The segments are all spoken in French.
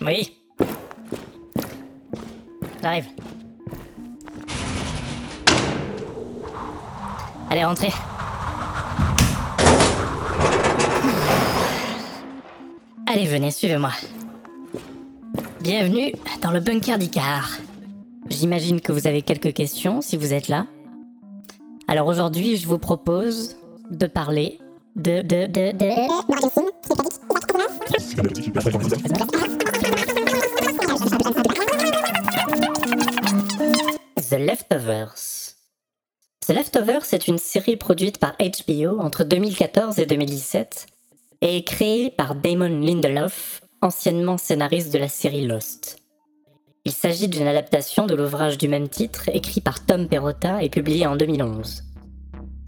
Oui. J'arrive. Allez, rentrez. Allez, venez, suivez-moi. Bienvenue dans le bunker d'Icar. J'imagine que vous avez quelques questions si vous êtes là. Alors aujourd'hui, je vous propose de parler de de de de Leftovers est une série produite par HBO entre 2014 et 2017 et créée par Damon Lindelof, anciennement scénariste de la série Lost. Il s'agit d'une adaptation de l'ouvrage du même titre écrit par Tom Perrotta et publié en 2011.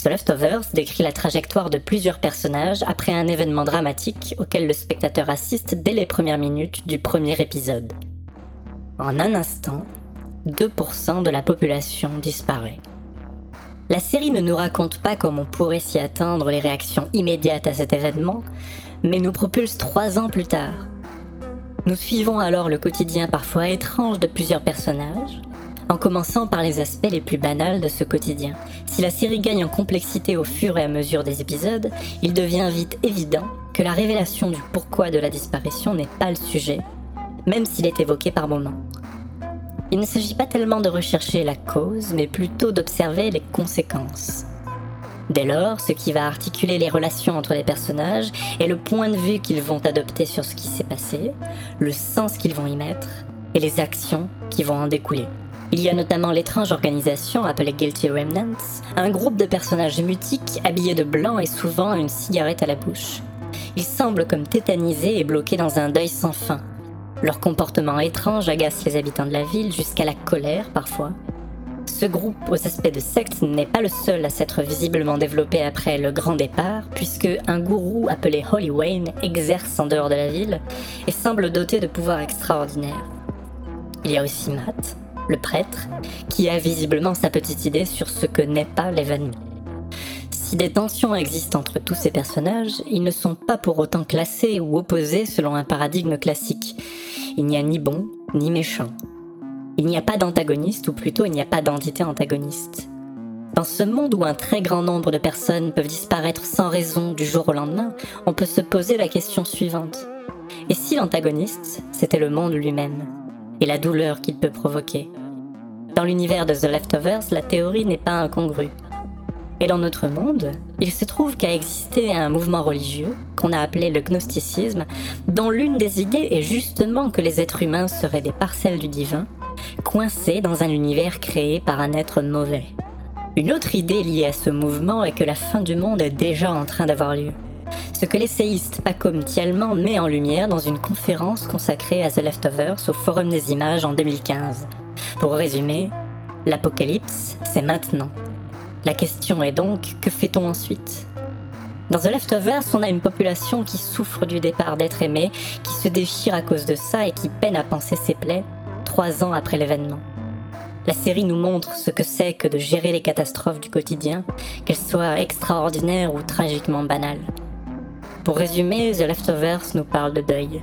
The Leftovers décrit la trajectoire de plusieurs personnages après un événement dramatique auquel le spectateur assiste dès les premières minutes du premier épisode. En un instant, 2% de la population disparaît. La série ne nous raconte pas comment on pourrait s'y attendre les réactions immédiates à cet événement, mais nous propulse trois ans plus tard. Nous suivons alors le quotidien parfois étrange de plusieurs personnages, en commençant par les aspects les plus banals de ce quotidien. Si la série gagne en complexité au fur et à mesure des épisodes, il devient vite évident que la révélation du pourquoi de la disparition n'est pas le sujet, même s'il est évoqué par moments. Il ne s'agit pas tellement de rechercher la cause, mais plutôt d'observer les conséquences. Dès lors, ce qui va articuler les relations entre les personnages est le point de vue qu'ils vont adopter sur ce qui s'est passé, le sens qu'ils vont y mettre et les actions qui vont en découler. Il y a notamment l'étrange organisation appelée Guilty Remnants, un groupe de personnages mutiques habillés de blanc et souvent une cigarette à la bouche. Ils semblent comme tétanisés et bloqués dans un deuil sans fin, leur comportement étrange agace les habitants de la ville jusqu'à la colère parfois. Ce groupe aux aspects de secte n'est pas le seul à s'être visiblement développé après le grand départ, puisque un gourou appelé Holy Wayne exerce en dehors de la ville et semble doté de pouvoirs extraordinaires. Il y a aussi Matt, le prêtre, qui a visiblement sa petite idée sur ce que n'est pas l'événement. Si des tensions existent entre tous ces personnages, ils ne sont pas pour autant classés ou opposés selon un paradigme classique. Il n'y a ni bon ni méchant. Il n'y a pas d'antagoniste, ou plutôt il n'y a pas d'entité antagoniste. Dans ce monde où un très grand nombre de personnes peuvent disparaître sans raison du jour au lendemain, on peut se poser la question suivante. Et si l'antagoniste, c'était le monde lui-même, et la douleur qu'il peut provoquer? Dans l'univers de The Leftovers, la théorie n'est pas incongrue. Et dans notre monde, il se trouve qu'a existé un mouvement religieux, qu'on a appelé le gnosticisme, dont l'une des idées est justement que les êtres humains seraient des parcelles du divin, coincés dans un univers créé par un être mauvais. Une autre idée liée à ce mouvement est que la fin du monde est déjà en train d'avoir lieu. Ce que l'essayiste Paco Thielman met en lumière dans une conférence consacrée à The Leftovers au Forum des Images en 2015. Pour résumer, l'apocalypse, c'est maintenant. La question est donc, que fait-on ensuite? Dans The Leftovers, on a une population qui souffre du départ d'être aimé, qui se déchire à cause de ça et qui peine à penser ses plaies, trois ans après l'événement. La série nous montre ce que c'est que de gérer les catastrophes du quotidien, qu'elles soient extraordinaires ou tragiquement banales. Pour résumer, The Leftovers nous parle de deuil.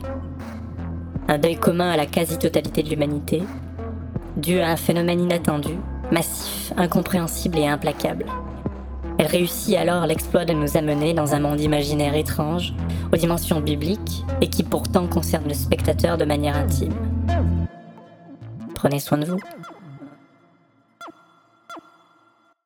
Un deuil commun à la quasi-totalité de l'humanité, dû à un phénomène inattendu, massif, incompréhensible et implacable. Elle réussit alors l'exploit de nous amener dans un monde imaginaire étrange, aux dimensions bibliques, et qui pourtant concerne le spectateur de manière intime. Prenez soin de vous.